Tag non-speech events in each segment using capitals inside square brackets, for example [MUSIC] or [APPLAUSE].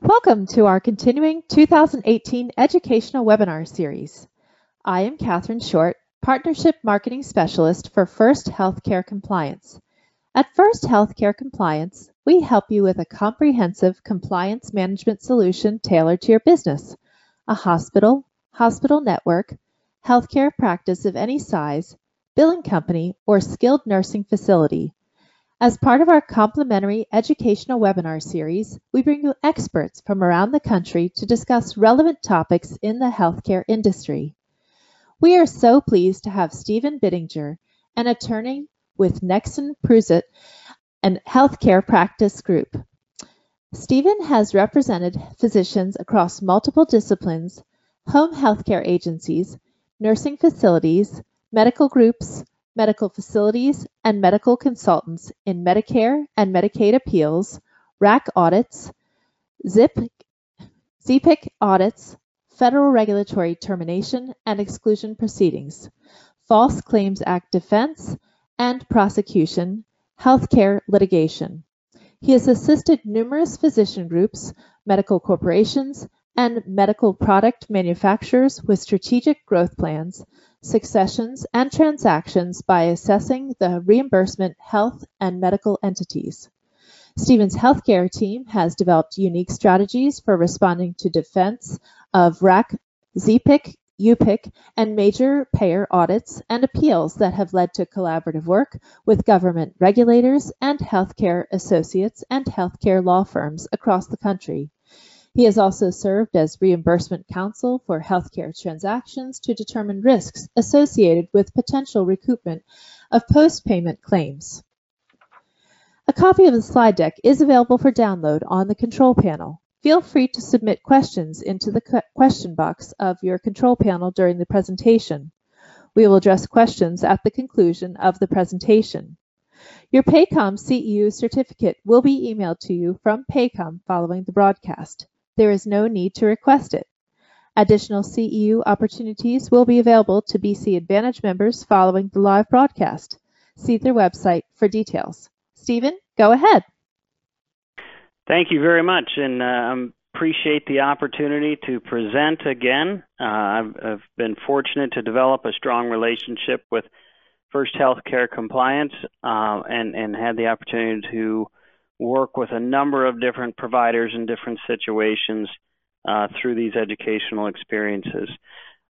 Welcome to our continuing 2018 educational webinar series. I am Catherine Short, Partnership Marketing Specialist for First Healthcare Compliance. At First Healthcare Compliance, we help you with a comprehensive compliance management solution tailored to your business, a hospital, hospital network, healthcare practice of any size, billing company, or skilled nursing facility. As part of our complimentary educational webinar series, we bring you experts from around the country to discuss relevant topics in the healthcare industry. We are so pleased to have Stephen Bittinger, an attorney with Nexsen Pruet and Healthcare Practice Group. Stephen has represented physicians across multiple disciplines, home healthcare agencies, nursing facilities, medical groups, medical facilities, and medical consultants in Medicare and Medicaid appeals, RAC audits, ZIP, ZPIC audits, federal regulatory termination and exclusion proceedings, False Claims Act defense and prosecution, healthcare litigation. He has assisted numerous physician groups, medical corporations, and medical product manufacturers with strategic growth plans, successions, and transactions by assessing the reimbursement health and medical entities. Stephen's healthcare team has developed unique strategies for responding to defense of RAC, ZPIC, UPIC, and major payer audits and appeals that have led to collaborative work with government regulators and healthcare associates and healthcare law firms across the country. He has also served as reimbursement counsel for healthcare transactions to determine risks associated with potential recoupment of post-payment claims. A copy of the slide deck is available for download on the control panel. Feel free to submit questions into the question box of your control panel during the presentation. We will address questions at the conclusion of the presentation. Your Paycom CEU certificate will be emailed to you from Paycom following the broadcast there is no need to request it. Additional CEU opportunities will be available to BC Advantage members following the live broadcast. See their website for details. Stephen, go ahead. Thank you very much, and uh, appreciate the opportunity to present again. Uh, I've, I've, been fortunate to develop a strong relationship with First Healthcare Compliance uh, and, and had the opportunity to work with a number of different providers in different situations uh, through these educational experiences.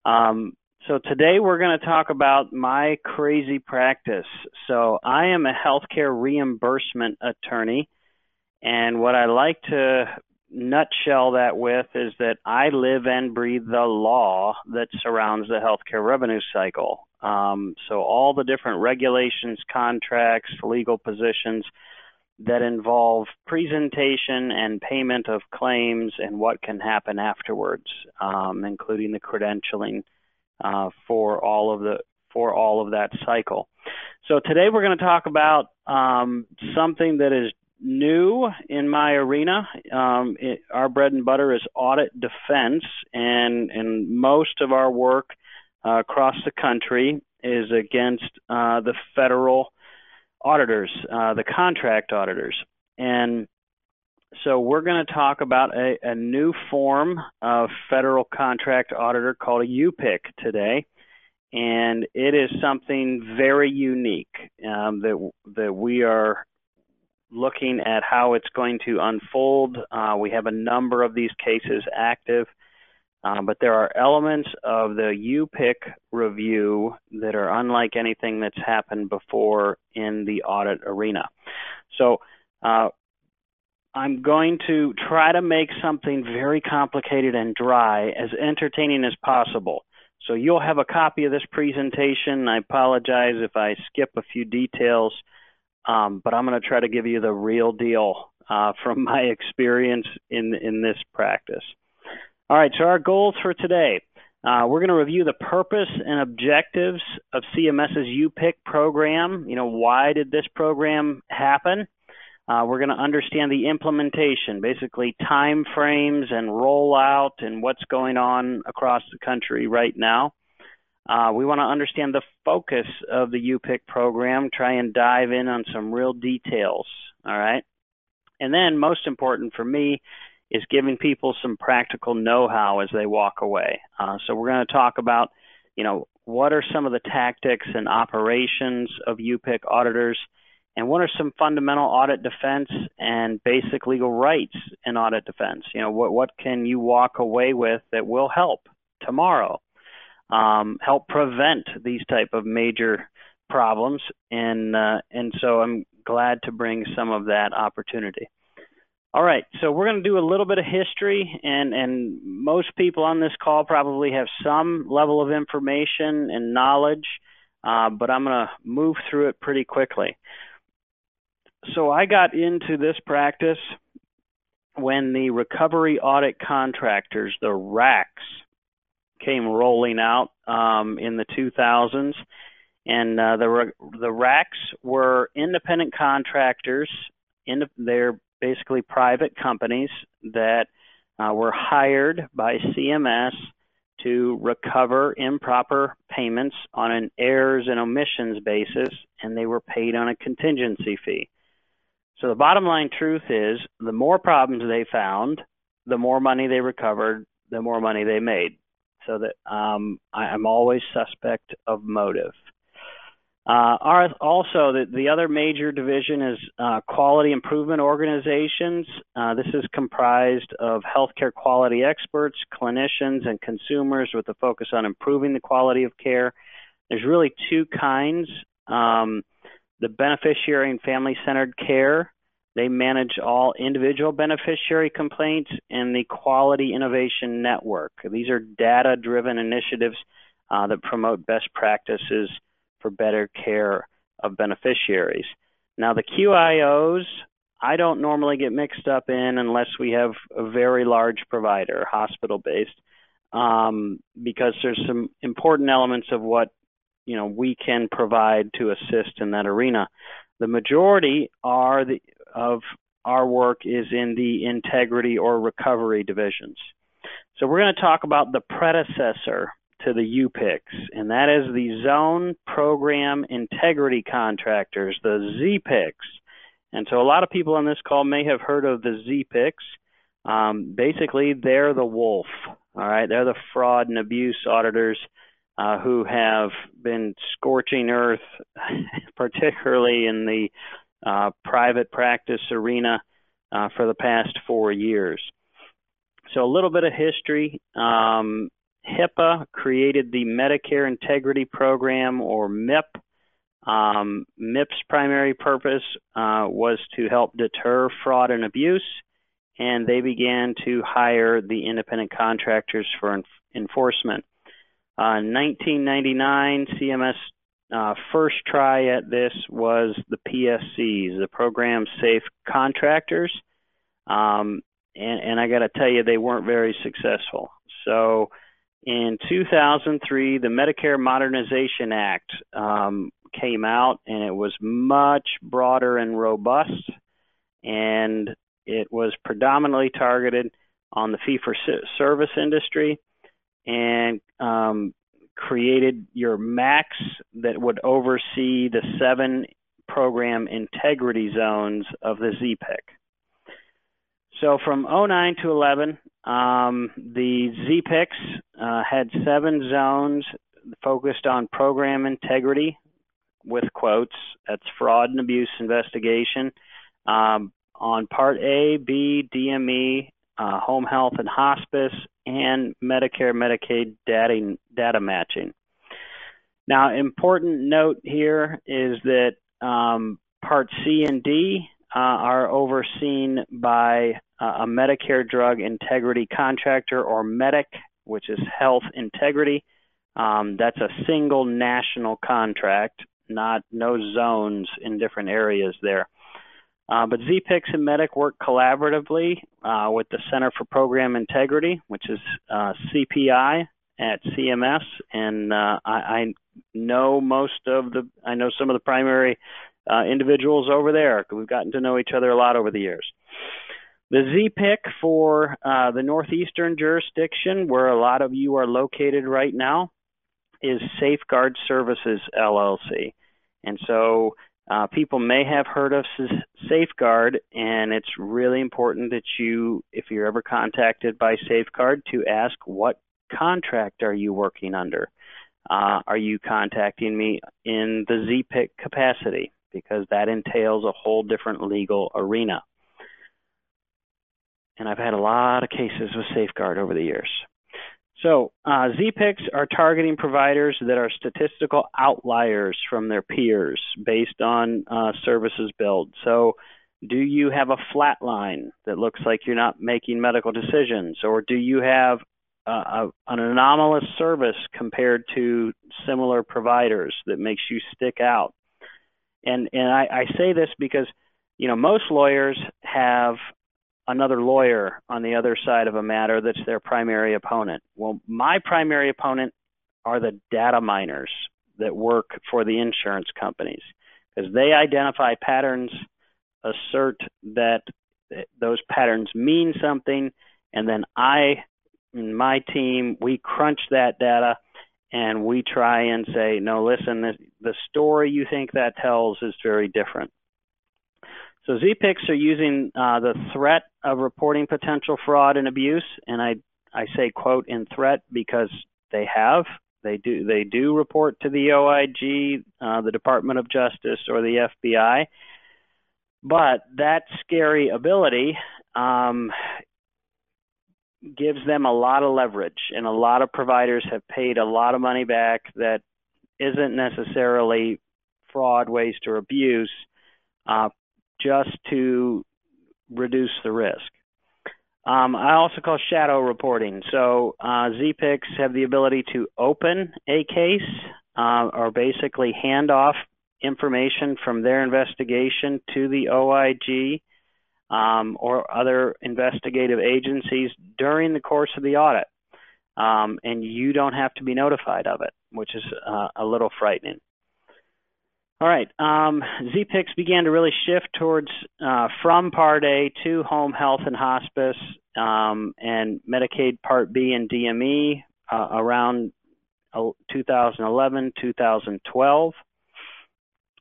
Um, so today we're going to talk about my crazy practice. So I am a healthcare reimbursement attorney, and what I like to nutshell that with is that I live and breathe the law that surrounds the healthcare revenue cycle. Um, so all the different regulations, contracts, legal positions that involve presentation and payment of claims and what can happen afterwards, um, including the credentialing uh, for all of the for all of that cycle. So today we're going to talk about um, something that is new in my arena. Um, it, our bread and butter is audit defense, and and most of our work uh, across the country is against uh, the federal auditors, uh, the contract auditors. And so we're going to talk about a, a, new form of federal contract auditor called a UPIC today. And it is something very unique um, that, that we are looking at how it's going to unfold. Uh, we have a number of these cases active. Um, but there are elements of the UPIC review that are unlike anything that's happened before in the audit arena. So uh, I'm going to try to make something very complicated and dry as entertaining as possible. So you'll have a copy of this presentation. I apologize if I skip a few details, um, but I'm going to try to give you the real deal uh, from my [LAUGHS] experience in, in this practice. All right, so our goals for today. Uh, we're going to review the purpose and objectives of CMS's UPIC program. You know, why did this program happen? Uh, we're going to understand the implementation, basically time frames and rollout and what's going on across the country right now. Uh, we want to understand the focus of the UPIC program, try and dive in on some real details. All right. And then, most important for me, is giving people some practical know-how as they walk away. Uh, so we're going to talk about, you know, what are some of the tactics and operations of UPIC auditors, and what are some fundamental audit defense and basic legal rights in audit defense? You know, what what can you walk away with that will help tomorrow, um, help prevent these type of major problems, and uh, and so I'm glad to bring some of that opportunity. All right, so we're going to do a little bit of history, and, and most people on this call probably have some level of information and knowledge, uh, but I'm going to move through it pretty quickly. So I got into this practice when the recovery audit contractors, the RACs, came rolling out um, in the 2000s. And uh, the the RACs were independent contractors. In, they're basically private companies that uh, were hired by CMS to recover improper payments on an errors and omissions basis, and they were paid on a contingency fee. So the bottom line truth is the more problems they found, the more money they recovered, the more money they made. So that um, I, I'm always suspect of motive. Uh, our, also, the, the other major division is uh, quality improvement organizations. Uh, this is comprised of healthcare quality experts, clinicians, and consumers with a focus on improving the quality of care. There's really two kinds. Um, the beneficiary and family centered care, they manage all individual beneficiary complaints, and the Quality Innovation Network. These are data driven initiatives uh, that promote best practices for better care of beneficiaries. Now, the QIOs, I don't normally get mixed up in unless we have a very large provider, hospital based, um, because there's some important elements of what you know we can provide to assist in that arena. The majority are the of our work is in the integrity or recovery divisions. So we're going to talk about the predecessor to the UPICs, and that is the Zone Program Integrity Contractors, the ZPICs. And so a lot of people on this call may have heard of the ZPICs. Um, basically, they're the wolf. All right, they're the fraud and abuse auditors uh, who have been scorching earth, [LAUGHS] particularly in the uh, private practice arena uh, for the past four years. So a little bit of history. Um, HIPAA created the Medicare Integrity Program, or MIP. Um, MIP's primary purpose uh, was to help deter fraud and abuse, and they began to hire the independent contractors for en- enforcement. Uh, 1999, CMS uh, first try at this was the PSCs, the Program Safe Contractors, um, and, and I got to tell you, they weren't very successful. So in 2003, the Medicare Modernization Act um, came out, and it was much broader and robust, and it was predominantly targeted on the fee for service industry and um, created your MACs that would oversee the seven program integrity zones of the ZPIC. So from 09 to 11, um, the ZPICs uh, had seven zones focused on program integrity, with quotes. That's fraud and abuse investigation. Um, on Part A, B, DME, uh, home health and hospice, and Medicare Medicaid data, data matching. Now, important note here is that um, Part C and D uh, are overseen by uh, a Medicare drug integrity contractor or MEDIC, which is health integrity. Um, that's a single national contract, not no zones in different areas there. Uh, but ZPICs and MEDIC work collaboratively uh, with the Center for Program Integrity, which is uh, CPI at CMS, and uh, I, I, know most of the, I know some of the primary uh, individuals over there. We've gotten to know each other a lot over the years. The ZPIC for uh, the northeastern jurisdiction, where a lot of you are located right now, is Safeguard Services LLC. And so uh, people may have heard of Safeguard, and it's really important that you, if you're ever contacted by Safeguard, to ask what contract are you working under? Uh, are you contacting me in the ZPIC capacity? Because that entails a whole different legal arena. And I've had a lot of cases with Safeguard over the years. So uh, ZPICs are targeting providers that are statistical outliers from their peers based on uh, services billed. So do you have a flat line that looks like you're not making medical decisions? Or do you have uh, an anomalous service compared to similar providers that makes you stick out? And, and I, I say this because, you know, most lawyers have another lawyer on the other side of a matter that's their primary opponent. Well, my primary opponent are the data miners that work for the insurance companies because they identify patterns, assert that eh, those patterns mean something, and then I and my team we crunch that data and we try and say, no, listen, the, the story you think that tells is very different. So ZPICs are using uh, the threat of reporting potential fraud and abuse, and I I say quote in threat because they have they do they do report to the OIG, uh, the Department of Justice, or the FBI. But that scary ability um, gives them a lot of leverage, and a lot of providers have paid a lot of money back that isn't necessarily fraud, waste, or abuse. Uh, just to reduce the risk. Um, I also call shadow reporting. So uh, have the ability to open a case uh, or basically hand off information from their investigation to the OIG um, or other investigative agencies during the course of the audit. Um, and you don't have to be notified of it, which is uh, a little frightening. All right. Um, ZPICs began to really shift towards uh, from Part A to home health and hospice um, and Medicaid Part B and DME uh, around 2011, 2012.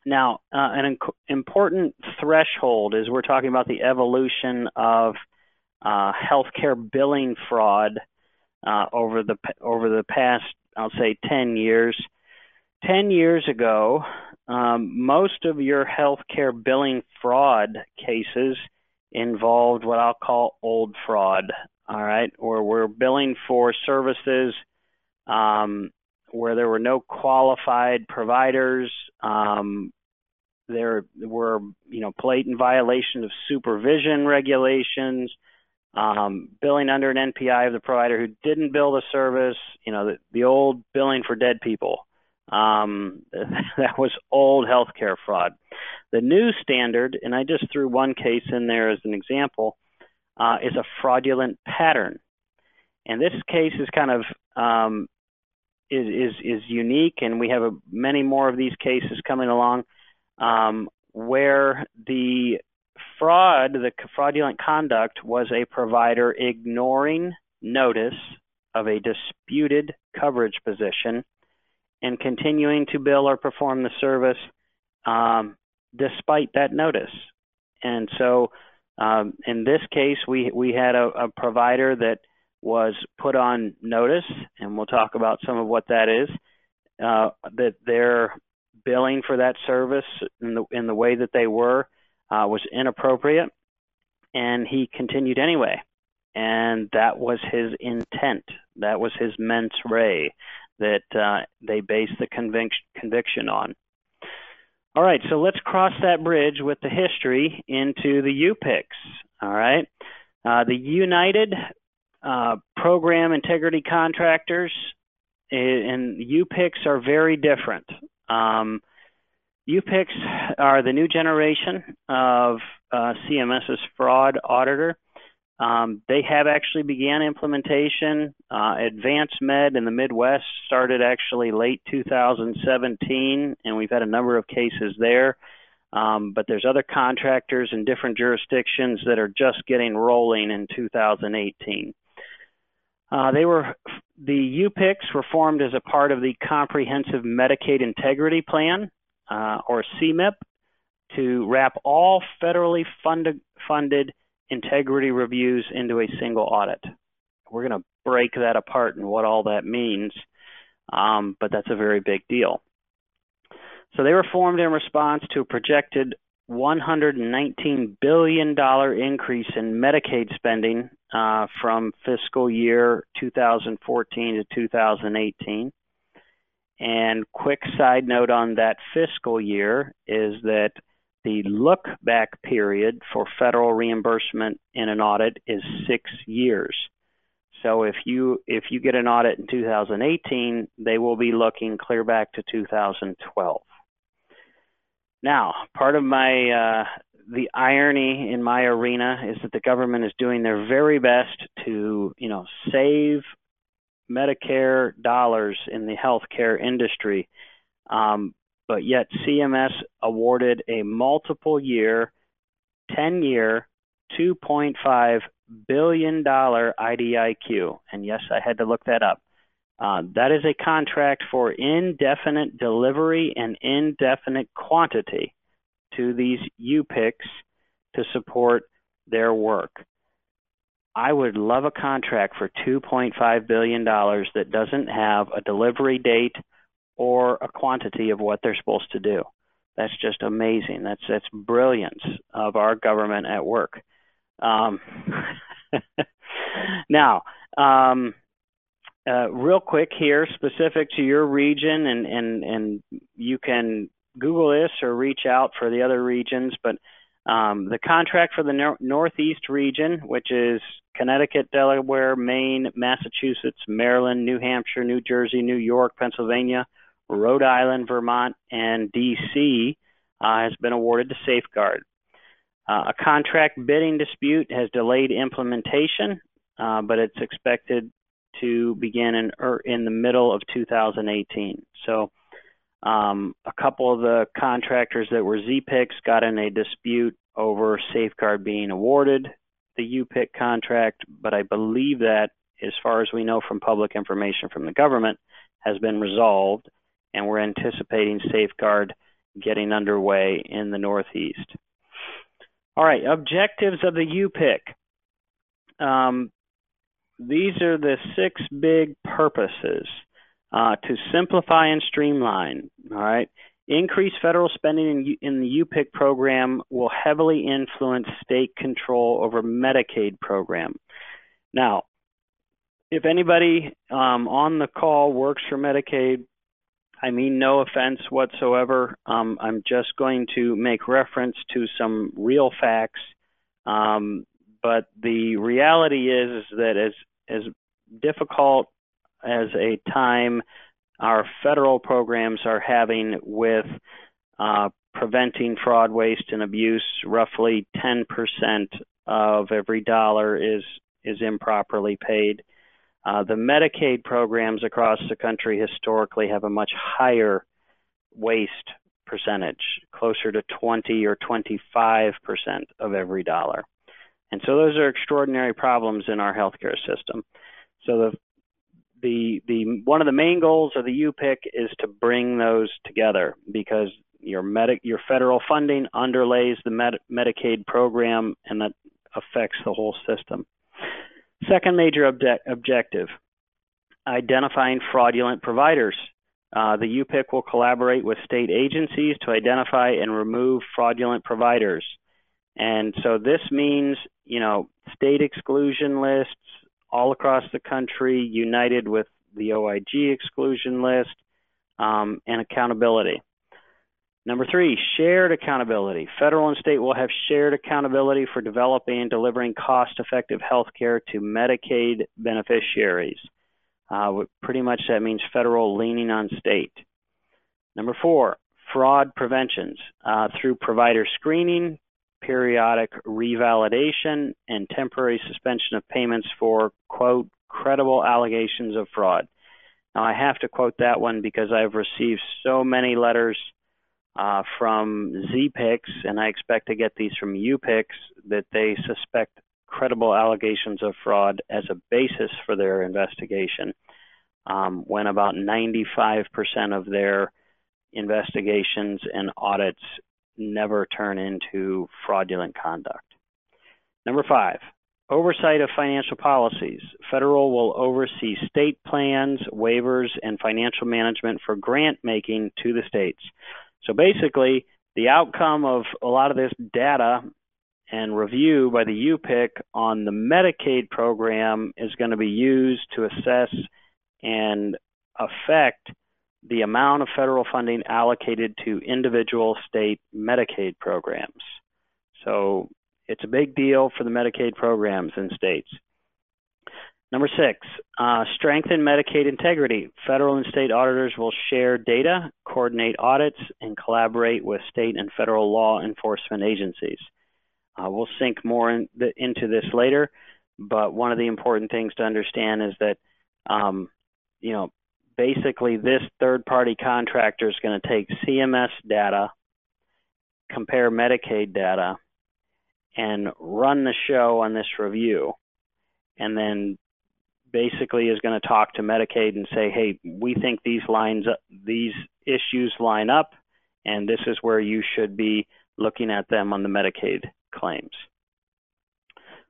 Now, uh, an important threshold is we're talking about the evolution of uh, healthcare billing fraud uh, over the over the past, I'll say, 10 years. 10 years ago, um, most of your healthcare billing fraud cases involved what I'll call old fraud, all right, where we're billing for services um, where there were no qualified providers. Um, there were, you know, blatant violation of supervision regulations, um, billing under an NPI of the provider who didn't bill the service, you know, the, the old billing for dead people. Um, [LAUGHS] that was old healthcare fraud. The new standard, and I just threw one case in there as an example, uh, is a fraudulent pattern. And this case is kind of um, is, is is unique, and we have a, many more of these cases coming along, um, where the fraud, the fraudulent conduct, was a provider ignoring notice of a disputed coverage position and continuing to bill or perform the service um, despite that notice. And so, um, in this case, we we had a, a, provider that was put on notice, and we'll talk about some of what that is. Uh, that their billing for that service in the in the way that they were uh, was inappropriate, and he continued anyway. And that was his intent. That was his mens rea that uh, they base the convic- conviction on. All right, so let's cross that bridge with the history into the UPICs. All right, uh, the Unified uh, Program Integrity Contractors and UPICs are very different. Um, UPICs are the new generation of uh, CMS's fraud auditor. Um, they have actually began implementation. Uh, AdvanceMed in the Midwest started actually late 2017, and we've had a number of cases there. Um, but there's other contractors in different jurisdictions that are just getting rolling in 2018. Uh, they were the UPICs were formed as a part of the Comprehensive Medicaid Integrity Plan, uh, or CMIP, to wrap all federally funded, funded integrity reviews into a single audit. We're going to break that apart and what all that means, um, but that's a very big deal. So they were formed in response to a projected $119 billion increase in Medicaid spending uh, from fiscal year 2014 to 2018. And quick side note on that fiscal year is that the look back period for federal reimbursement in an audit is six years. So if you if you get an audit in 2018, they will be looking clear back to 2012. Now, part of my uh, the irony in my arena is that the government is doing their very best to, you know, save Medicare dollars in the healthcare industry, um, but yet CMS awarded a multiple year, 10 year, 2.5 billion dollar IDIQ. And yes, I had to look that up. Uh, that is a contract for indefinite delivery and indefinite quantity to these UPICs to support their work. I would love a contract for $2.5 billion that doesn't have a delivery date or a quantity of what they're supposed to do. That's just amazing. That's that's brilliance of our government at work. Um, [LAUGHS] now, um, uh, real quick here, specific to your region, and, and, and you can Google this or reach out for the other regions, but um, the contract for the nor- Northeast region, which is Connecticut, Delaware, Maine, Massachusetts, Maryland, New Hampshire, New Jersey, New York, Pennsylvania, Rhode Island, Vermont, and DC, uh, has been awarded to Safeguard. Uh, a contract bidding dispute has delayed implementation, uh, but it's expected to begin in, er, in the middle of 2018. So um, a couple of the contractors that were ZPICs got in a dispute over Safeguard being awarded the UPIC contract, but I believe that, as far as we know from public information from the government, has been resolved, and we're anticipating Safeguard getting underway in the Northeast. All right, objectives of the UPIC. Um, these are the six big purposes uh, to simplify and streamline. All right. Increased federal spending in, in the UPIC program will heavily influence state control over Medicaid program. Now, if anybody um, on the call works for Medicaid, I mean no offense whatsoever. Um, I'm just going to make reference to some real facts um, but the reality is, is that as as difficult as a time our federal programs are having with uh, preventing fraud, waste, and abuse, roughly 10% of every dollar is is improperly paid. Uh, the Medicaid programs across the country historically have a much higher waste percentage, closer to 20 or 25% of every dollar. And so those are extraordinary problems in our healthcare system. So the the the one of the main goals of the UPIC is to bring those together because your your federal funding underlays the Med- Medicaid program and that affects the whole system. Second major obje- objective: identifying fraudulent providers. Uh, the UPIC will collaborate with state agencies to identify and remove fraudulent providers. And so this means, you know, state exclusion lists all across the country, united with the OIG exclusion list, um, and accountability. Number three, shared accountability. Federal and state will have shared accountability for developing and delivering cost effective health care to Medicaid beneficiaries. Uh, pretty much that means federal leaning on state. Number four, fraud preventions uh, through provider screening, periodic revalidation, and temporary suspension of payments for, quote, credible allegations of fraud. Now, I have to quote that one because I've received so many letters uh, from ZPICs, and I expect to get these from UPICs, that they suspect credible allegations of fraud as a basis for their investigation, um, when about 95% of their investigations and audits never turn into fraudulent conduct. Number five, oversight of financial policies. Federal will oversee state plans, waivers, and financial management for grant making to the states. So basically, the outcome of a lot of this data and review by the UPIC on the Medicaid program is going to be used to assess and affect the amount of federal funding allocated to individual state Medicaid programs. So it's a big deal for the Medicaid programs in states. Number six, uh, strengthen Medicaid integrity. Federal and state auditors will share data, coordinate audits, and collaborate with state and federal law enforcement agencies. Uh, we'll sink more in the, into this later, but one of the important things to understand is that, um, you know, basically this third-party contractor is going to take CMS data, compare Medicaid data, and run the show on this review, and then basically is going to talk to Medicaid and say, "Hey, we think these lines, these issues line up, and this is where you should be looking at them on the Medicaid claims."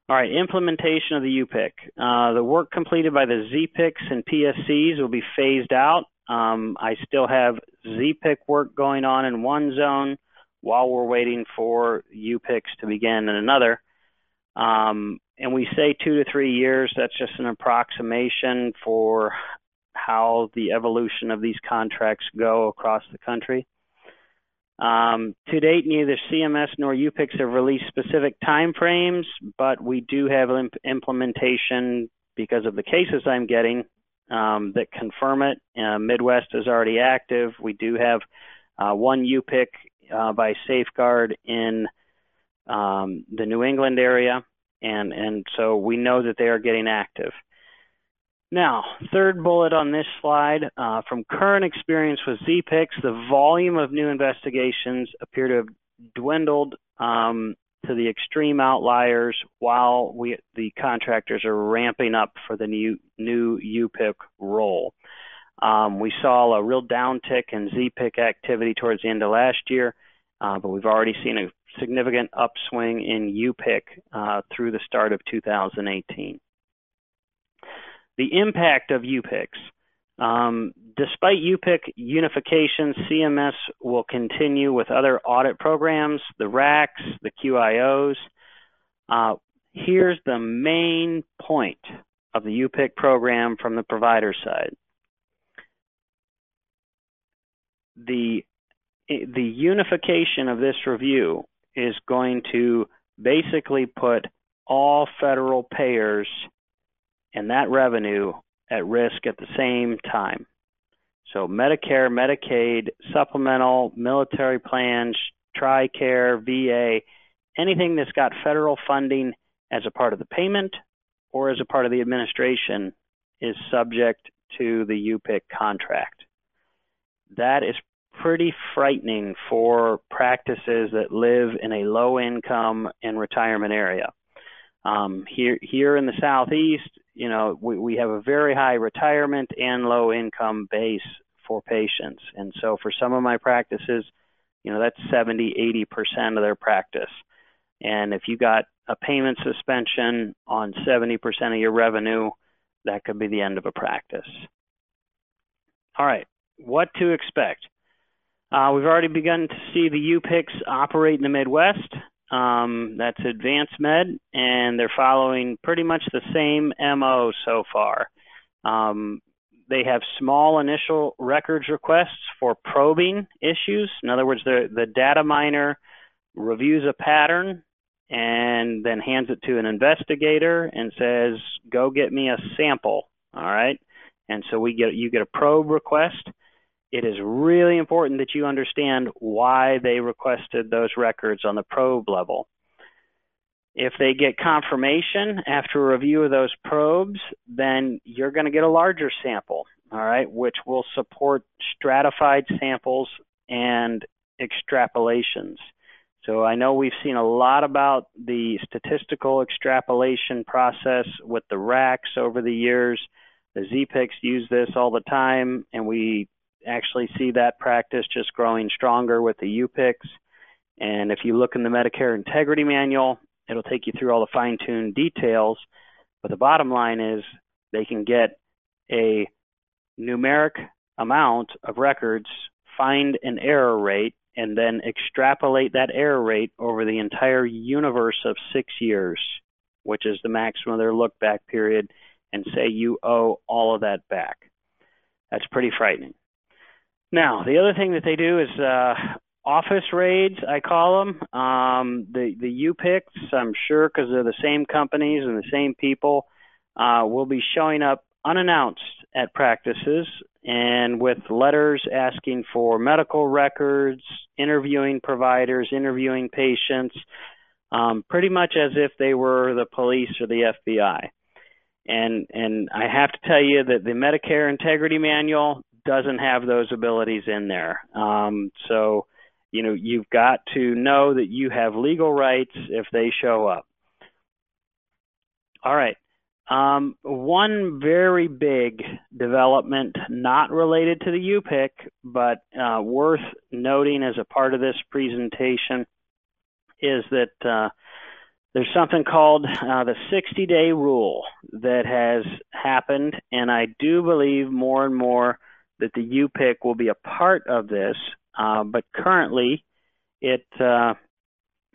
All right, implementation of the UPIC. Uh, the work completed by the ZPICs and PSCs will be phased out. Um, I still have ZPIC work going on in one zone while we're waiting for UPICs to begin in another. Um, and we say two to three years, that's just an approximation for how the evolution of these contracts go across the country. Um, to date, neither CMS nor UPICs have released specific timeframes, but we do have imp implementation because of the cases I'm getting um, that confirm it. Uh, Midwest is already active. We do have uh, one UPIC uh, by Safeguard in um, the New England area, and and so we know that they are getting active. Now, third bullet on this slide, uh, from current experience with ZPICs, the volume of new investigations appear to have dwindled um, to the extreme outliers while we, the contractors are ramping up for the new, new UPIC role. Um, we saw a real downtick in ZPIC activity towards the end of last year, uh, but we've already seen a significant upswing in UPIC uh, through the start of 2018. The impact of UPICs. Um, despite UPIC unification, CMS will continue with other audit programs, the RACs, the QIOs. Uh, here's the main point of the UPIC program from the provider side. The, the unification of this review is going to basically put all federal payers and that revenue at risk at the same time. So Medicare, Medicaid, supplemental, military plans, TRICARE, VA, anything that's got federal funding as a part of the payment or as a part of the administration is subject to the UPIC contract. That is pretty frightening for practices that live in a low income and retirement area. Um, here, here in the Southeast, you know, we, we have a very high retirement and low income base for patients. And so for some of my practices, you know, that's 70, 80% of their practice. And if you got a payment suspension on 70% of your revenue, that could be the end of a practice. All right, what to expect? Uh, we've already begun to see the UPICs operate in the Midwest. Um, that's AdvanceMed, and they're following pretty much the same MO so far. Um, they have small initial records requests for probing issues. In other words, the, the data miner reviews a pattern and then hands it to an investigator and says, "Go get me a sample." All right, and so we get you get a probe request it is really important that you understand why they requested those records on the probe level. If they get confirmation after a review of those probes, then you're going to get a larger sample, all right, which will support stratified samples and extrapolations. So I know we've seen a lot about the statistical extrapolation process with the RACs over the years. The ZPICs use this all the time, and we actually see that practice just growing stronger with the UPICs. And if you look in the Medicare Integrity Manual, it'll take you through all the fine tuned details. But the bottom line is they can get a numeric amount of records, find an error rate, and then extrapolate that error rate over the entire universe of six years, which is the maximum of their look back period, and say you owe all of that back. That's pretty frightening. Now, the other thing that they do is uh, office raids, I call them. Um, the the UPICs, I'm sure, because they're the same companies and the same people, uh, will be showing up unannounced at practices and with letters asking for medical records, interviewing providers, interviewing patients, um, pretty much as if they were the police or the FBI. And and I have to tell you that the Medicare Integrity Manual doesn't have those abilities in there. Um, so you know, you've got to know that you have legal rights if they show up. All right. Um, one very big development, not related to the UPIC, but uh, worth noting as a part of this presentation, is that uh, there's something called uh, the 60 day rule that has happened, and I do believe more and more that the UPIC will be a part of this uh, but currently, it uh,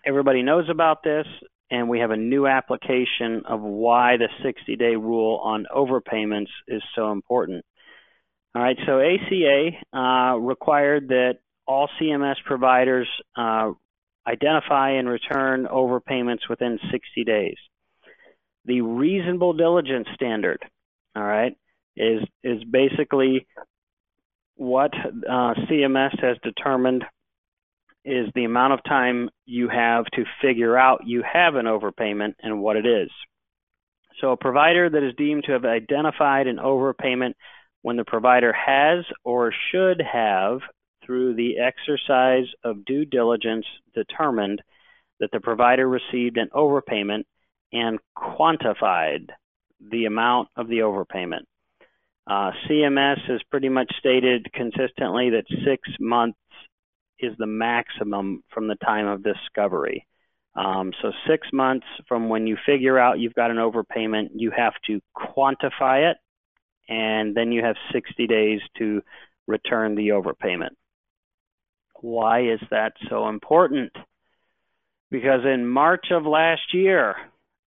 everybody knows about this, and we have a new application of why the 60-day rule on overpayments is so important. All right, so ACA uh, required that all CMS providers uh, identify and return overpayments within 60 days. The reasonable diligence standard, all right, is is basically what uh, CMS has determined is the amount of time you have to figure out you have an overpayment and what it is. So, a provider that is deemed to have identified an overpayment when the provider has or should have, through the exercise of due diligence, determined that the provider received an overpayment and quantified the amount of the overpayment. Uh, CMS has pretty much stated consistently that six months is the maximum from the time of discovery. Um, so six months from when you figure out you've got an overpayment, you have to quantify it, and then you have 60 days to return the overpayment. Why is that so important? Because in March of last year,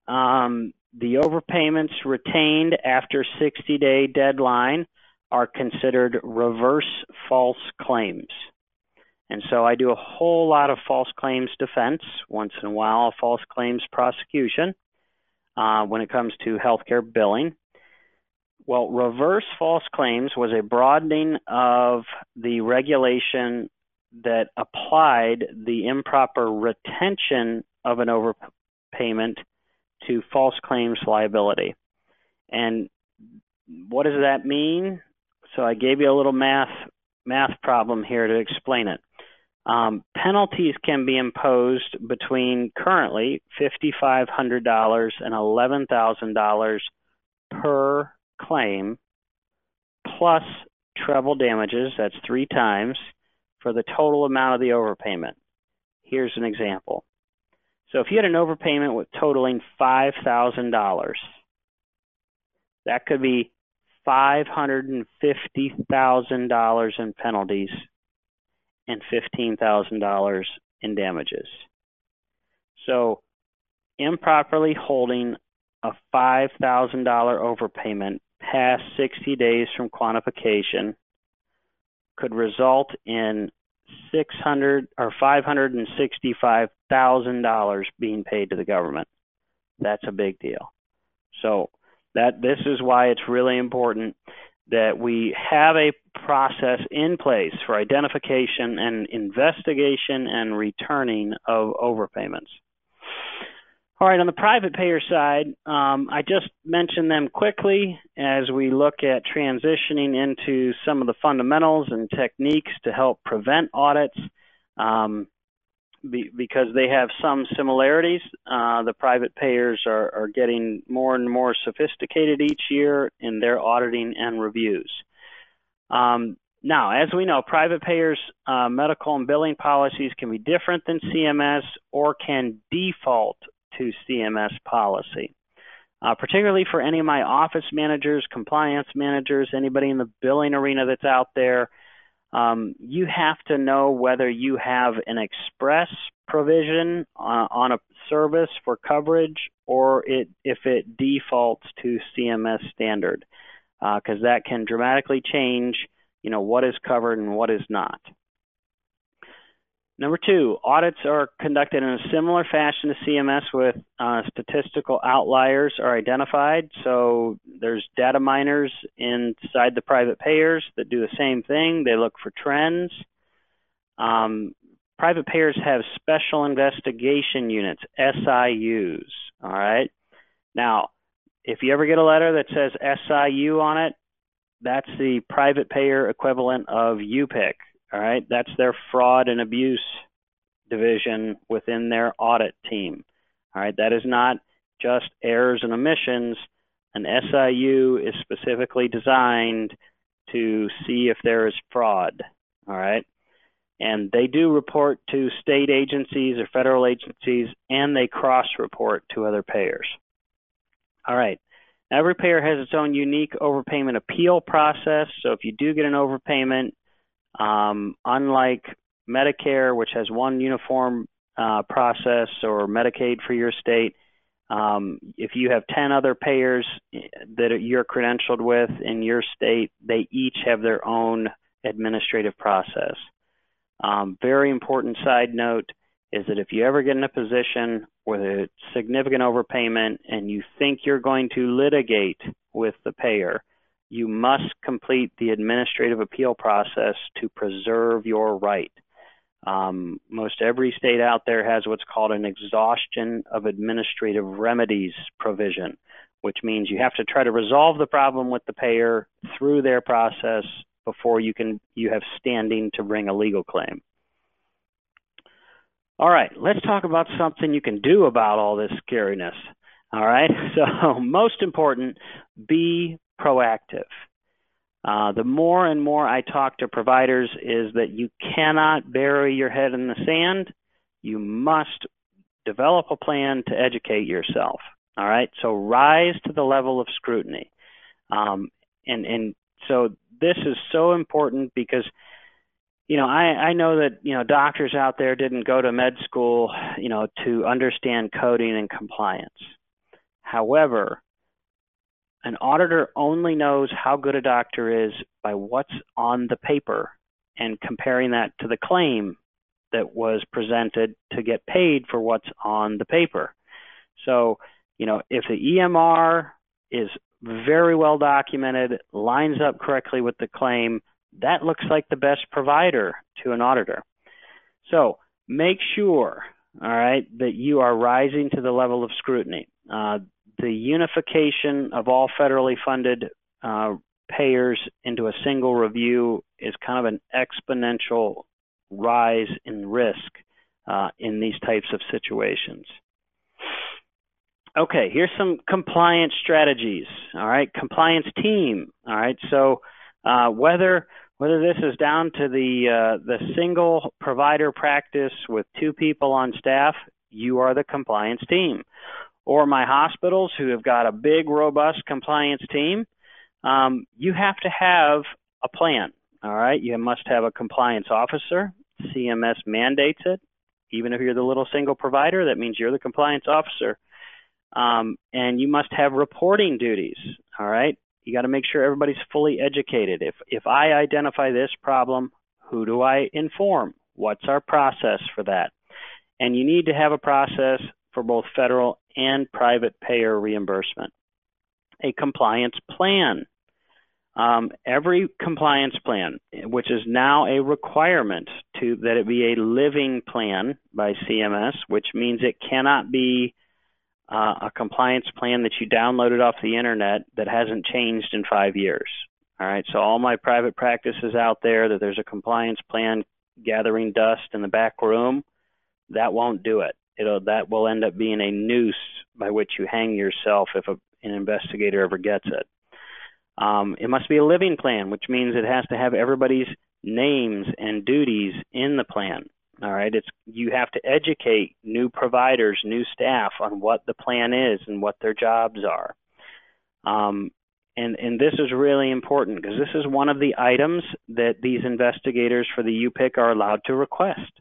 um, the overpayments retained after 60 day deadline are considered reverse false claims. And so I do a whole lot of false claims defense, once in a while, a false claims prosecution uh, when it comes to healthcare billing. Well, reverse false claims was a broadening of the regulation that applied the improper retention of an overpayment to false claims liability. And what does that mean? So I gave you a little math math problem here to explain it. Um, penalties can be imposed between currently $5,500 and $11,000 per claim, plus treble damages, that's three times, for the total amount of the overpayment. Here's an example. So if you had an overpayment with totaling $5,000, that could be $550,000 in penalties and $15,000 in damages. So improperly holding a $5,000 overpayment past 60 days from quantification could result in six hundred or five hundred and sixty-five thousand dollars being paid to the government. That's a big deal. So that this is why it's really important that we have a process in place for identification and investigation and returning of overpayments. All right, on the private payer side, um, I just mentioned them quickly as we look at transitioning into some of the fundamentals and techniques to help prevent audits um, be, because they have some similarities. Uh, the private payers are, are getting more and more sophisticated each year in their auditing and reviews. Um, now, as we know, private payers' uh, medical and billing policies can be different than CMS or can default to CMS policy. Uh, particularly for any of my office managers, compliance managers, anybody in the billing arena that's out there, um, you have to know whether you have an express provision uh, on a service for coverage or it, if it defaults to CMS standard, because uh, that can dramatically change, you know, what is covered and what is not. Number two, audits are conducted in a similar fashion to CMS with uh, statistical outliers are identified. So there's data miners inside the private payers that do the same thing. They look for trends. Um, private payers have special investigation units, SIUs. All right. Now, if you ever get a letter that says SIU on it, that's the private payer equivalent of UPIC. All right, that's their fraud and abuse division within their audit team. All right, that is not just errors and omissions. An SIU is specifically designed to see if there is fraud. All right, and they do report to state agencies or federal agencies, and they cross report to other payers. All right. Every payer has its own unique overpayment appeal process. So if you do get an overpayment, um, unlike Medicare, which has one uniform uh, process, or Medicaid for your state, um, if you have 10 other payers that you're credentialed with in your state, they each have their own administrative process. Um, very important side note is that if you ever get in a position with a significant overpayment and you think you're going to litigate with the payer, you must complete the administrative appeal process to preserve your right. Um, most every state out there has what's called an exhaustion of administrative remedies provision, which means you have to try to resolve the problem with the payer through their process before you can you have standing to bring a legal claim. All right, let's talk about something you can do about all this scariness. All right, [LAUGHS] so most important, be proactive. Uh, the more and more I talk to providers is that you cannot bury your head in the sand. You must develop a plan to educate yourself. All right, so rise to the level of scrutiny. Um, and and so this is so important because you know I, I know that you know doctors out there didn't go to med school you know to understand coding and compliance. However, an auditor only knows how good a doctor is by what's on the paper and comparing that to the claim that was presented to get paid for what's on the paper. So, you know, if the EMR is very well documented, lines up correctly with the claim, that looks like the best provider to an auditor. So, make sure, all right, that you are rising to the level of scrutiny. Uh, the unification of all federally funded uh, payers into a single review is kind of an exponential rise in risk uh, in these types of situations. Okay, here's some compliance strategies. All right, compliance team. All right, so uh, whether whether this is down to the uh, the single provider practice with two people on staff, you are the compliance team or my hospitals who have got a big, robust compliance team, um, you have to have a plan. All right, you must have a compliance officer. CMS mandates it. Even if you're the little single provider, that means you're the compliance officer. Um, and you must have reporting duties. All right, you got to make sure everybody's fully educated. If if I identify this problem, who do I inform? What's our process for that? And you need to have a process for both federal and private payer reimbursement. A compliance plan. Um, every compliance plan, which is now a requirement to that it be a living plan by CMS, which means it cannot be uh, a compliance plan that you downloaded off the internet that hasn't changed in five years. All right, so all my private practices out there that there's a compliance plan gathering dust in the back room, that won't do it it'll that will end up being a noose by which you hang yourself if a, an investigator ever gets it. Um, it must be a living plan, which means it has to have everybody's names and duties in the plan. All right, it's you have to educate new providers, new staff on what the plan is and what their jobs are. Um, and and this is really important because this is one of the items that these investigators for the UPIC are allowed to request.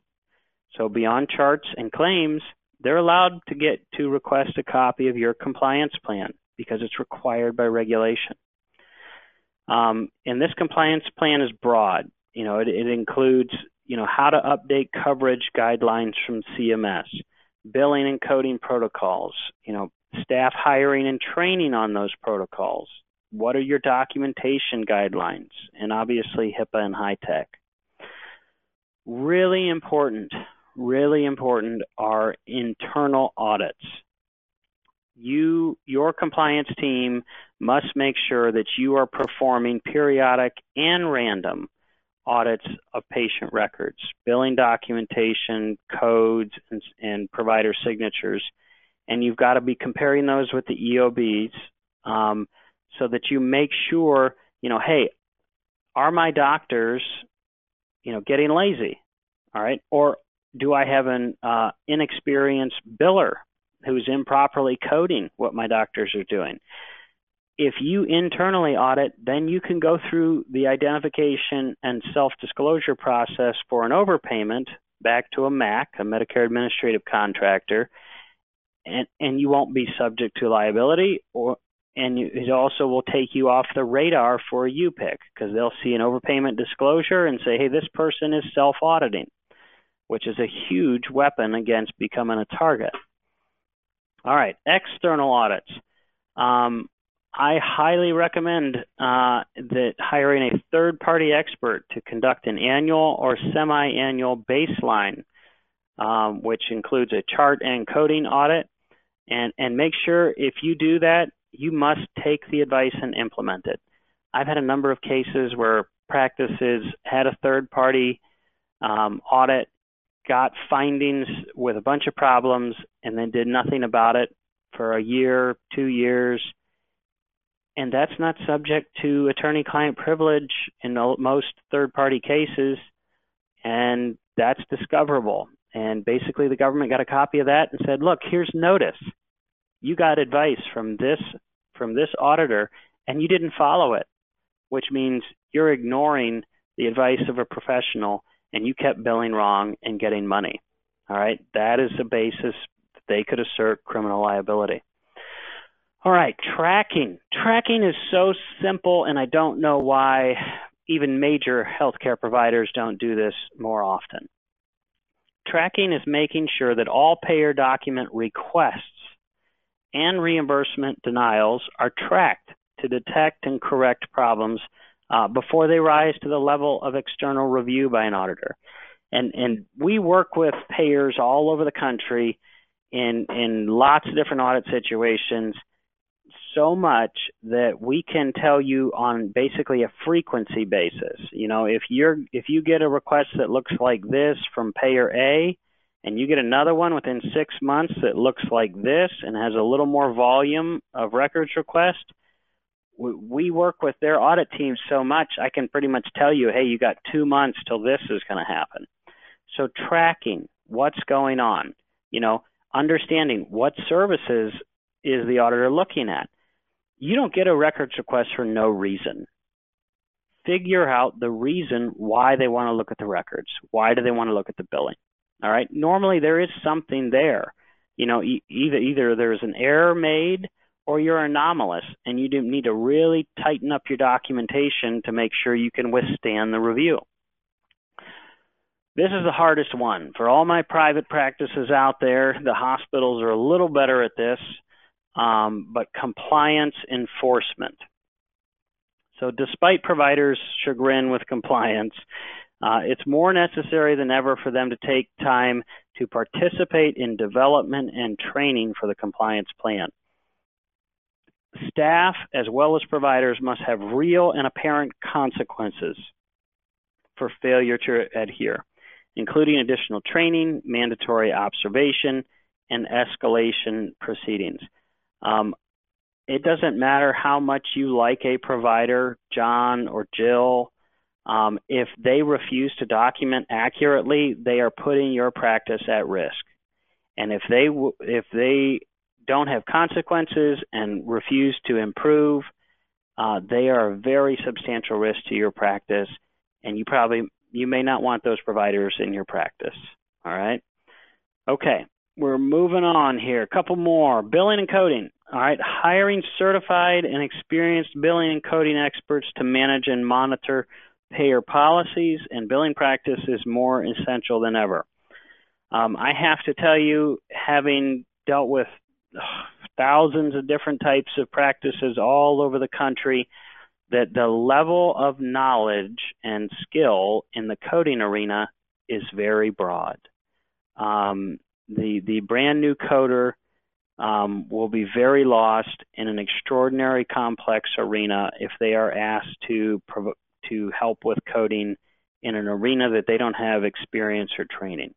So beyond charts and claims, they're allowed to get to request a copy of your compliance plan because it's required by regulation. Um, and this compliance plan is broad. You know, it, it includes you know how to update coverage guidelines from CMS, billing and coding protocols, you know, staff hiring and training on those protocols. What are your documentation guidelines? And obviously HIPAA and HITECH. Really important really important are internal audits. You, your compliance team must make sure that you are performing periodic and random audits of patient records, billing documentation, codes, and, and provider signatures. And you've got to be comparing those with the EOBs um, so that you make sure, you know, hey, are my doctors, you know, getting lazy? All right. Or do I have an uh, inexperienced biller who's improperly coding what my doctors are doing? If you internally audit, then you can go through the identification and self disclosure process for an overpayment back to a MAC, a Medicare Administrative Contractor, and, and you won't be subject to liability or and it also will take you off the radar for a UPIC because they'll see an overpayment disclosure and say, hey, this person is self auditing which is a huge weapon against becoming a target. All right, external audits. Um, I highly recommend uh, that hiring a third party expert to conduct an annual or semi annual baseline, um, which includes a chart and coding audit. And, and make sure if you do that, you must take the advice and implement it. I've had a number of cases where practices had a third party um, audit got findings with a bunch of problems and then did nothing about it for a year, two years. And that's not subject to attorney client privilege in most third party cases. And that's discoverable. And basically, the government got a copy of that and said, look, here's notice. You got advice from this from this auditor and you didn't follow it, which means you're ignoring the advice of a professional and you kept billing wrong and getting money. All right, that is the basis that they could assert criminal liability. All right, tracking. Tracking is so simple, and I don't know why even major healthcare providers don't do this more often. Tracking is making sure that all payer document requests and reimbursement denials are tracked to detect and correct problems uh, before they rise to the level of external review by an auditor. And, and we work with payers all over the country in, in lots of different audit situations so much that we can tell you on basically a frequency basis. You know, if you're if you get a request that looks like this from payer A and you get another one within 6 months that looks like this and has a little more volume of records request, we work with their audit team so much, I can pretty much tell you, hey, you got two months till this is going to happen. So tracking what's going on, you know, understanding what services is the auditor looking at. You don't get a records request for no reason. Figure out the reason why they want to look at the records. Why do they want to look at the billing? All right. Normally there is something there. You know, either either there's an error made or you're anomalous and you need to really tighten up your documentation to make sure you can withstand the review. This is the hardest one. For all my private practices out there, the hospitals are a little better at this, um, but compliance enforcement. So, despite providers' chagrin with compliance, uh, it's more necessary than ever for them to take time to participate in development and training for the compliance plan. Staff as well as providers must have real and apparent consequences for failure to adhere, including additional training, mandatory observation, and escalation proceedings. Um, it doesn't matter how much you like a provider, John or Jill. Um, if they refuse to document accurately, they are putting your practice at risk. And if they if they don't have consequences and refuse to improve, uh, they are a very substantial risk to your practice, and you probably you may not want those providers in your practice. All right. Okay, we're moving on here. A couple more. Billing and coding. All right, hiring certified and experienced billing and coding experts to manage and monitor payer policies and billing practice is more essential than ever. Um, I have to tell you, having dealt with thousands of different types of practices all over the country, that the level of knowledge and skill in the coding arena is very broad. Um, the the brand new coder um, will be very lost in an extraordinary complex arena if they are asked to to help with coding in an arena that they don't have experience or training.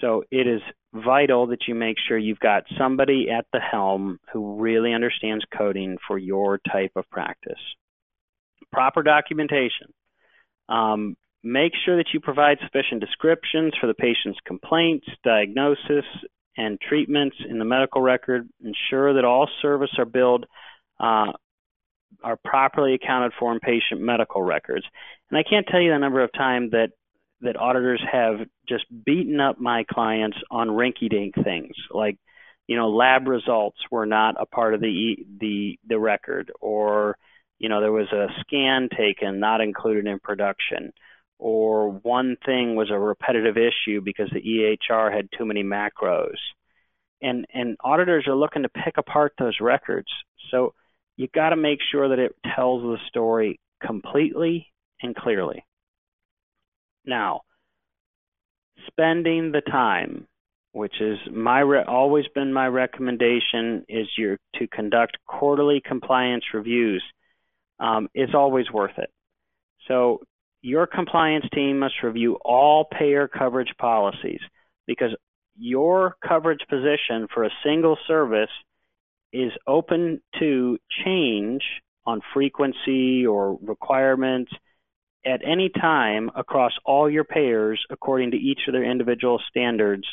So it is vital that you make sure you've got somebody at the helm who really understands coding for your type of practice. Proper documentation. Um, make sure that you provide sufficient descriptions for the patient's complaints, diagnosis, and treatments in the medical record. Ensure that all service are billed uh, are properly accounted for in patient medical records. And I can't tell you the number of times that that auditors have just beaten up my clients on rinky-dink things. Like you know lab results were not a part of the the the record or you know there was a scan taken not included in production or one thing was a repetitive issue because the EHR had too many macros. And and auditors are looking to pick apart those records. So you got to make sure that it tells the story completely and clearly now, spending the time, which is my re- always been my recommendation, is your to conduct quarterly compliance reviews. Um, is always worth it. So your compliance team must review all payer coverage policies because your coverage position for a single service is open to change on frequency or requirements at any time across all your payers according to each of their individual standards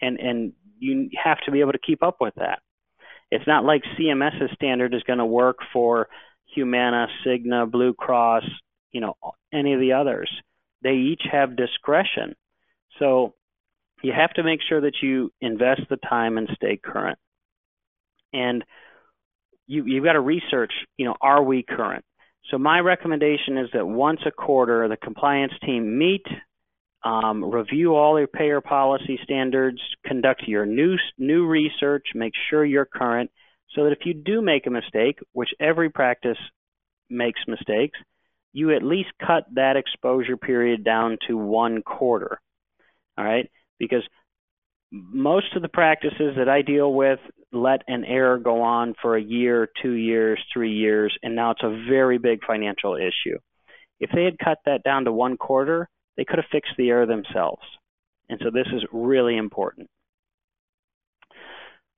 and and you have to be able to keep up with that it's not like CMS's standard is going to work for Humana, Cigna, Blue Cross, you know, any of the others. They each have discretion. So you have to make sure that you invest the time and stay current. And you, you've got to research, you know, are we current? So my recommendation is that once a quarter, the compliance team meet, um, review all your payer policy standards, conduct your new new research, make sure you're current, so that if you do make a mistake, which every practice makes mistakes, you at least cut that exposure period down to one quarter. All right, because most of the practices that I deal with let an error go on for a year, two years, three years, and now it's a very big financial issue. If they had cut that down to one quarter, they could have fixed the error themselves. And so this is really important.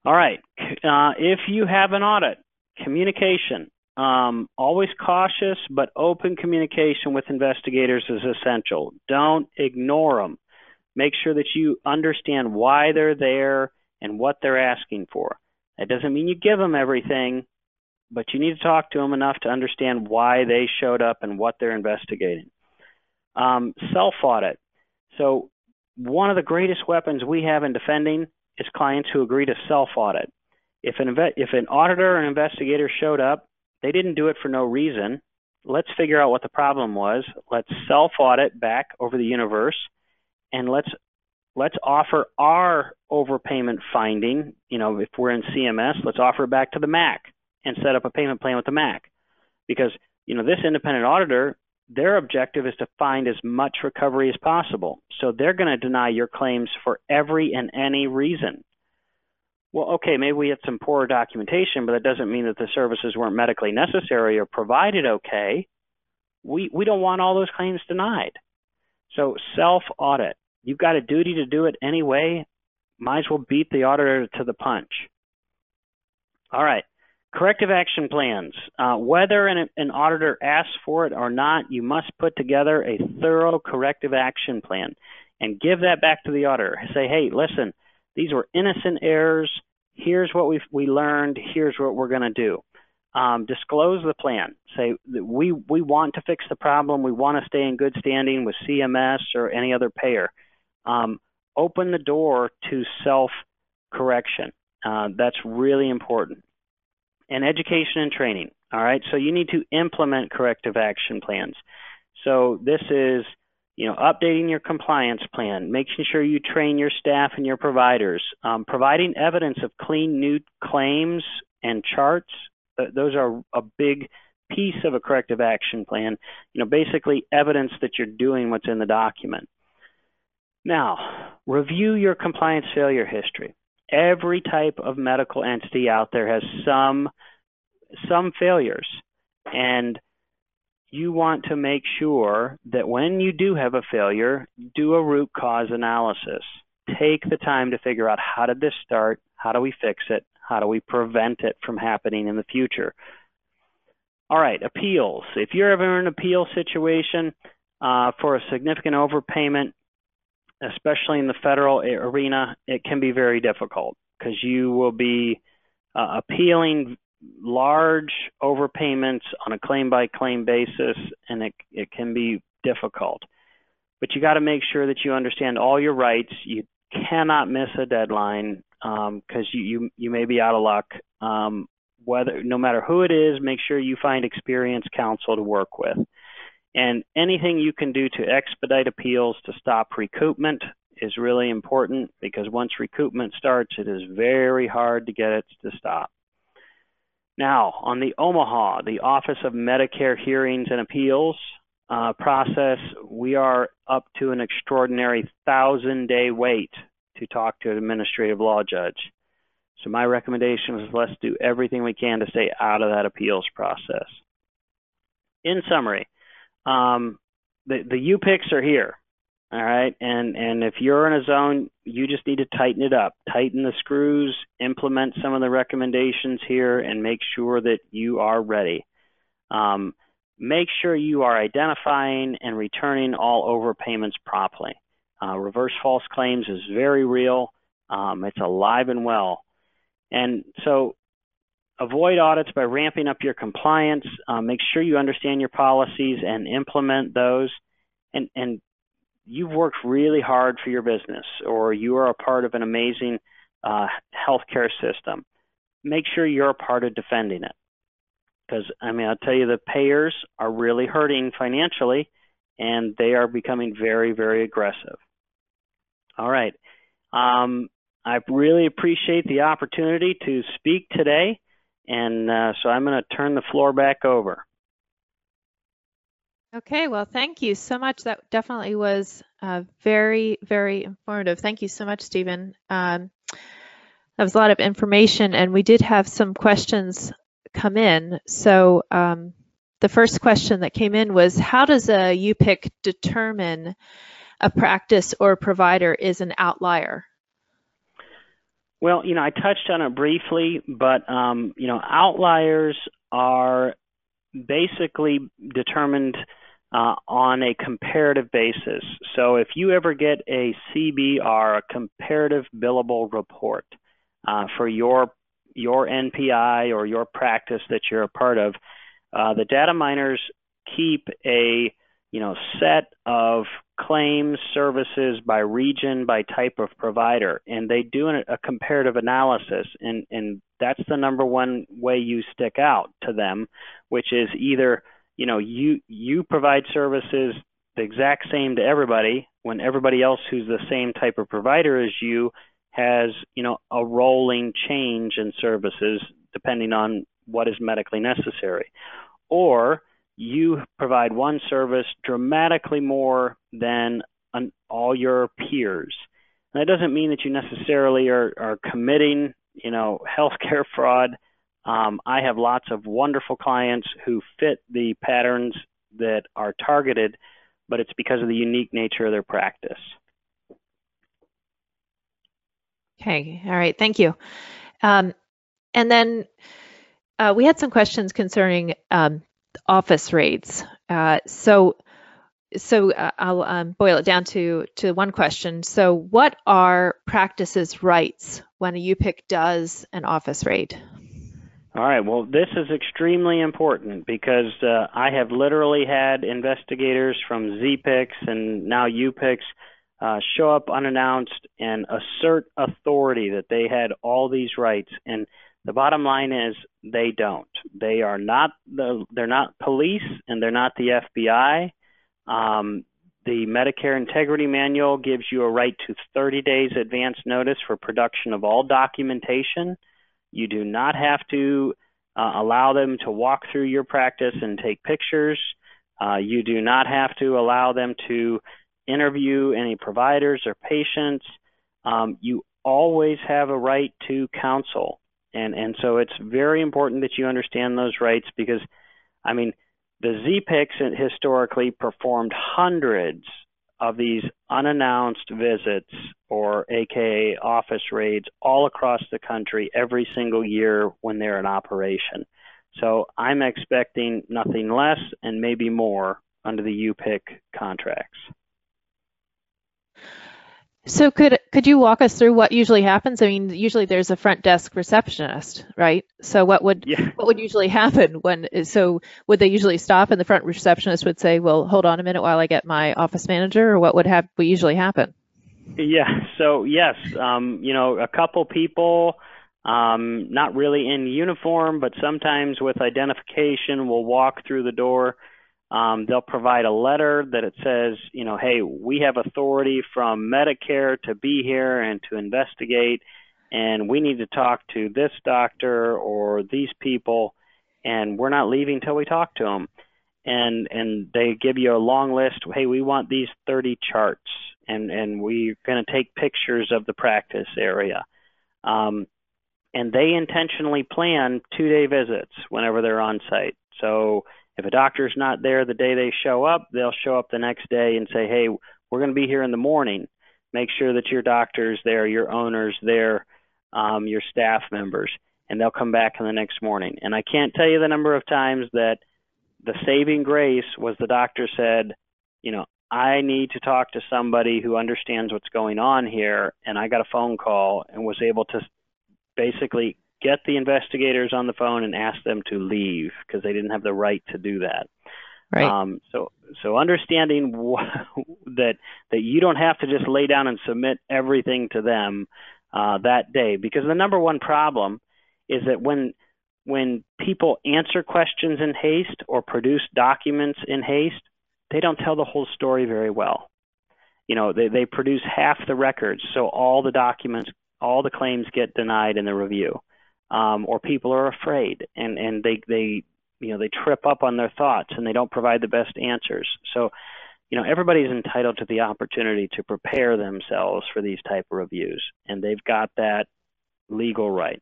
All right, uh, if you have an audit, communication. Um, always cautious, but open communication with investigators is essential. Don't ignore them. Make sure that you understand why they're there and what they're asking for. That doesn't mean you give them everything, but you need to talk to them enough to understand why they showed up and what they're investigating. Um, self audit. So, one of the greatest weapons we have in defending is clients who agree to self audit. If an, if an auditor or an investigator showed up, they didn't do it for no reason. Let's figure out what the problem was. Let's self audit back over the universe and let's let's offer our overpayment finding. You know, if we're in CMS, let's offer it back to the MAC and set up a payment plan with the MAC, because you know this independent auditor, their objective is to find as much recovery as possible. So they're going to deny your claims for every and any reason. Well, okay, maybe we had some poor documentation, but that doesn't mean that the services weren't medically necessary or provided okay. We we don't want all those claims denied. So self audit. You've got a duty to do it anyway. Might as well beat the auditor to the punch. All right. corrective action plans. Uh, whether an, an, auditor asks for it or not, you must put together a thorough corrective action plan and give that back to the auditor. Say, hey, listen, these were innocent errors. Here's what we we learned. Here's what we're going to do. Um, disclose the plan. Say we we want to fix the problem. We want to stay in good standing with CMS or any other payer. Um, open the door to self correction. Uh, that's really important. And education and training. All right. So you need to implement corrective action plans. So this is you know, updating your compliance plan, making sure you train your staff and your providers, um, providing evidence of clean new claims and charts. those are a big piece of a corrective action plan. You know, basically evidence that you're doing what's in the document. Now, review your compliance failure history. Every type of medical entity out there has some some failures, and you want to make sure that when you do have a failure, do a root cause analysis. Take the time to figure out how did this start? How do we fix it? How do we prevent it from happening in the future? All right, appeals. If you're ever in an appeal situation uh, for a significant overpayment, especially in the federal arena, it can be very difficult because you will be uh, appealing large overpayments on a claim by claim basis, and it, it can be difficult. But you got to make sure that you understand all your rights. You cannot miss a deadline because um, you, you you may be out of luck. Um, whether no matter who it is, make sure you find experienced counsel to work with. And anything you can do to expedite appeals to stop recoupment is really important because once recoupment starts, it is very hard to get it to stop. Now, on the OMAHA, the Office of Medicare Hearings and Appeals uh, process, we are up to an extraordinary thousand day wait to talk to an administrative law judge. So my recommendation is let's do everything we can to stay out of that appeals process. In summary, um, the, the UPICs are here. All right, and and if you're in a zone, you just need to tighten it up, tighten the screws, implement some of the recommendations here, and make sure that you are ready. Um, make sure you are identifying and returning all overpayments promptly. Uh, reverse false claims is very real. Um, it's alive and well, and so avoid audits by ramping up your compliance. Uh, make sure you understand your policies and implement those. And, and you've worked really hard for your business or you are a part of an amazing uh, healthcare system, make sure you're a part of defending it. Because, I mean, I'll tell you, the payers are really hurting financially and they are becoming very, very aggressive. All right. Um, I really appreciate the opportunity to speak today. And uh, so I'm going to turn the floor back over. Okay, well, thank you so much. That definitely was uh, very, very informative. Thank you so much, Stephen. Um, that was a lot of information, and we did have some questions come in. So um, the first question that came in was, how does a UPIC determine a practice or provider is an outlier? Well, you know, I touched on it briefly, but um, you know, outliers are basically determined uh, on a comparative basis. So if you ever get a CBR, a comparative billable report uh, for your your NPI or your practice that you're a part of, uh, the data miners keep a you know set of claims services by region by type of provider and they do a comparative analysis and and that's the number one way you stick out to them which is either you know you you provide services the exact same to everybody when everybody else who's the same type of provider as you has you know a rolling change in services depending on what is medically necessary. Or you provide one service dramatically more than an, all your peers and that doesn't mean that you necessarily are, are committing you know healthcare [LAUGHS] fraud um, I have lots of wonderful clients who fit the patterns that are targeted, but it's because of the unique nature of their practice. Okay, all right, thank you. Um, and then uh, we had some questions concerning um, office raids. Uh, so, so uh, I'll um, boil it down to to one question. So, what are practices' rights when a UPIC does an office raid? All right. Well, this is extremely important because uh, I have literally had investigators from ZPICs and now UPICs uh, show up unannounced and assert authority that they had all these rights. And the bottom line is they don't. They are not the. They're not police and they're not the FBI. Um, the Medicare Integrity Manual gives you a right to 30 days advance notice for production of all documentation. You do not have to uh, allow them to walk through your practice and take pictures. Uh, you do not have to allow them to interview any providers or patients. Um, you always have a right to counsel. And, and so it's very important that you understand those rights because, I mean, the ZPICs historically performed hundreds of these unannounced visits or AKA office raids all across the country every single year when they're in operation. So I'm expecting nothing less and maybe more under the UPIC contracts. So could could you walk us through what usually happens? I mean, usually there's a front desk receptionist, right? So what would yeah. what would usually happen when so would they usually stop and the front receptionist would say, "Well, hold on a minute while I get my office manager," or what would have what usually happen? Yeah. So yes, um, you know, a couple people um, not really in uniform, but sometimes with identification will walk through the door um, they'll provide a letter that it says, you know, hey, we have authority from Medicare to be here and to investigate, and we need to talk to this doctor or these people, and we're not leaving till we talk to them. And and they give you a long list. Hey, we want these 30 charts, and and we're going to take pictures of the practice area. Um, and they intentionally plan two-day visits whenever they're on site. So if a doctor's not there the day they show up, they'll show up the next day and say, hey, we're going to be here in the morning. Make sure that your doctor's there, your owner's there, um, your staff members, and they'll come back in the next morning. And I can't tell you the number of times that the saving grace was the doctor said, you know, I need to talk to somebody who understands what's going on here. And I got a phone call and was able to basically get the investigators on the phone and ask them to leave because they didn't have the right to do that. Right. Um, so so understanding [LAUGHS] that that you don't have to just lay down and submit everything to them uh, that day because the number one problem is that when when people answer questions in haste or produce documents in haste, they don't tell the whole story very well. You know, they, they produce half the records, so all the documents, all the claims get denied in the review um, or people are afraid and and they they you know they trip up on their thoughts and they don't provide the best answers. So you know everybody's entitled to the opportunity to prepare themselves for these type of reviews and they've got that legal right.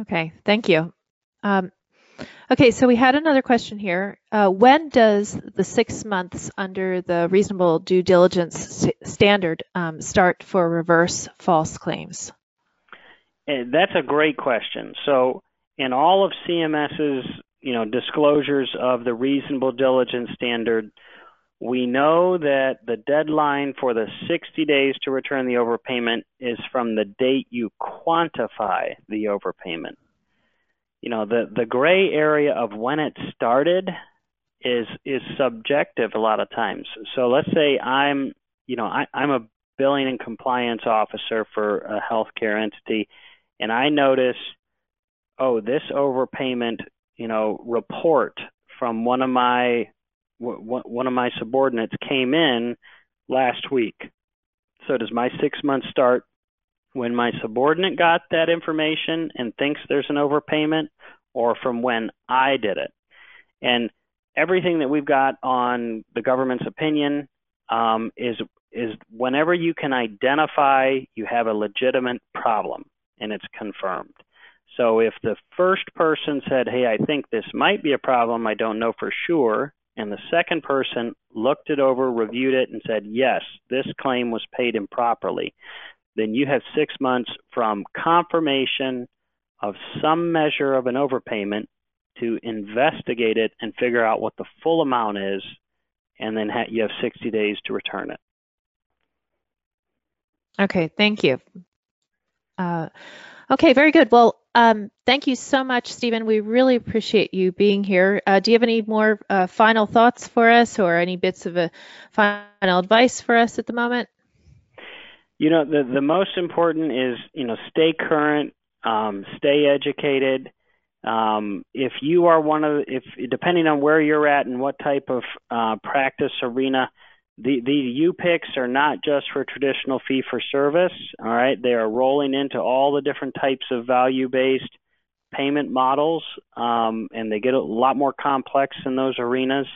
Okay thank you. Um, okay so we had another question here. Uh, when does the six months under the reasonable due diligence standard um, start for reverse false claims Eh, that's a great question. So, in all of CMS's you know disclosures of the reasonable diligence standard, we know that the deadline for the 60 days to return the overpayment is from the date you quantify the overpayment. You know, the the gray area of when it started is is subjective a lot of times. So let's say I'm, you know, I, I'm a billing and compliance officer for a healthcare entity and I notice, oh, this overpayment, you know, report from one of my one of my subordinates came in last week. So does my six months start when my subordinate got that information and thinks there's an overpayment, or from when I did it? And everything that we've got on the government's opinion um, is is whenever you can identify you have a legitimate problem and it's confirmed. So if the first person said, hey, I think this might be a problem, I don't know for sure, and the second person looked it over, reviewed it, and said, yes, this claim was paid improperly, then you have six months from confirmation of some measure of an overpayment to investigate it and figure out what the full amount is, and then you have 60 days to return it. Okay, thank you. Uh, okay, very good. Well, um, thank you so much, Stephen. We really appreciate you being here. Uh, do you have any more uh, final thoughts for us or any bits of a final advice for us at the moment? You know, the, the most important is, you know, stay current, um, stay educated. Um, if you are one of, if depending on where you're at and what type of uh, practice arena, the the UPICs are not just for traditional fee for service. All right, they are rolling into all the different types of value based payment models, um, and they get a lot more complex in those arenas.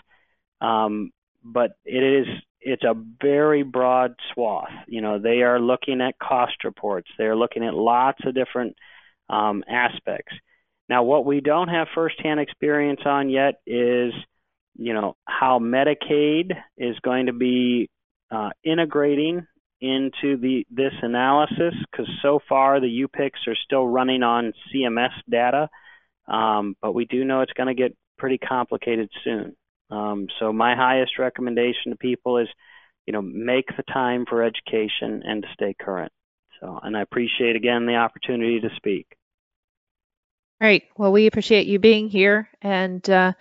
Um, but it is it's a very broad swath. You know, they are looking at cost reports. They are looking at lots of different um, aspects. Now, what we don't have firsthand experience on yet is you know, how Medicaid is going to be uh, integrating into the this analysis because so far the UPICs are still running on CMS data, um, but we do know it's going to get pretty complicated soon. Um, so my highest recommendation to people is, you know, make the time for education and to stay current. So, and I appreciate again the opportunity to speak. Great. Well, we appreciate you being here and. Uh,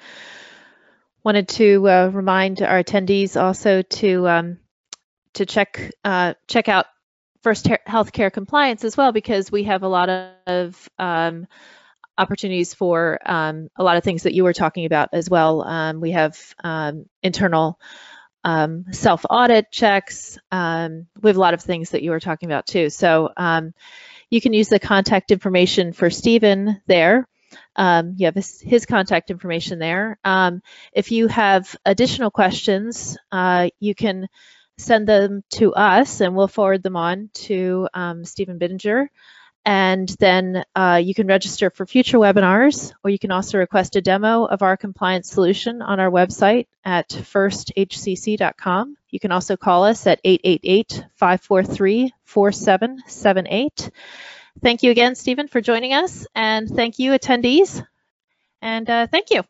wanted to uh, remind our attendees also to um, to check uh, check out First Healthcare Compliance as well because we have a lot of um, opportunities for um, a lot of things that you were talking about as well. Um, we have um, internal um, self audit checks. we have a lot of things that you were talking about too. So you can use the contact information for Stephen there um, you have his, his, contact information there. Um, if you have additional questions, uh, you can send them to us and we'll forward them on to um, Stephen Bittinger. And then uh, you can register for future webinars, or you can also request a demo of our compliance solution on our website at firsthcc.com. You can also call us at 888 543 4778. Thank you again, Stephen, for joining us, and thank you, attendees, and uh, thank you.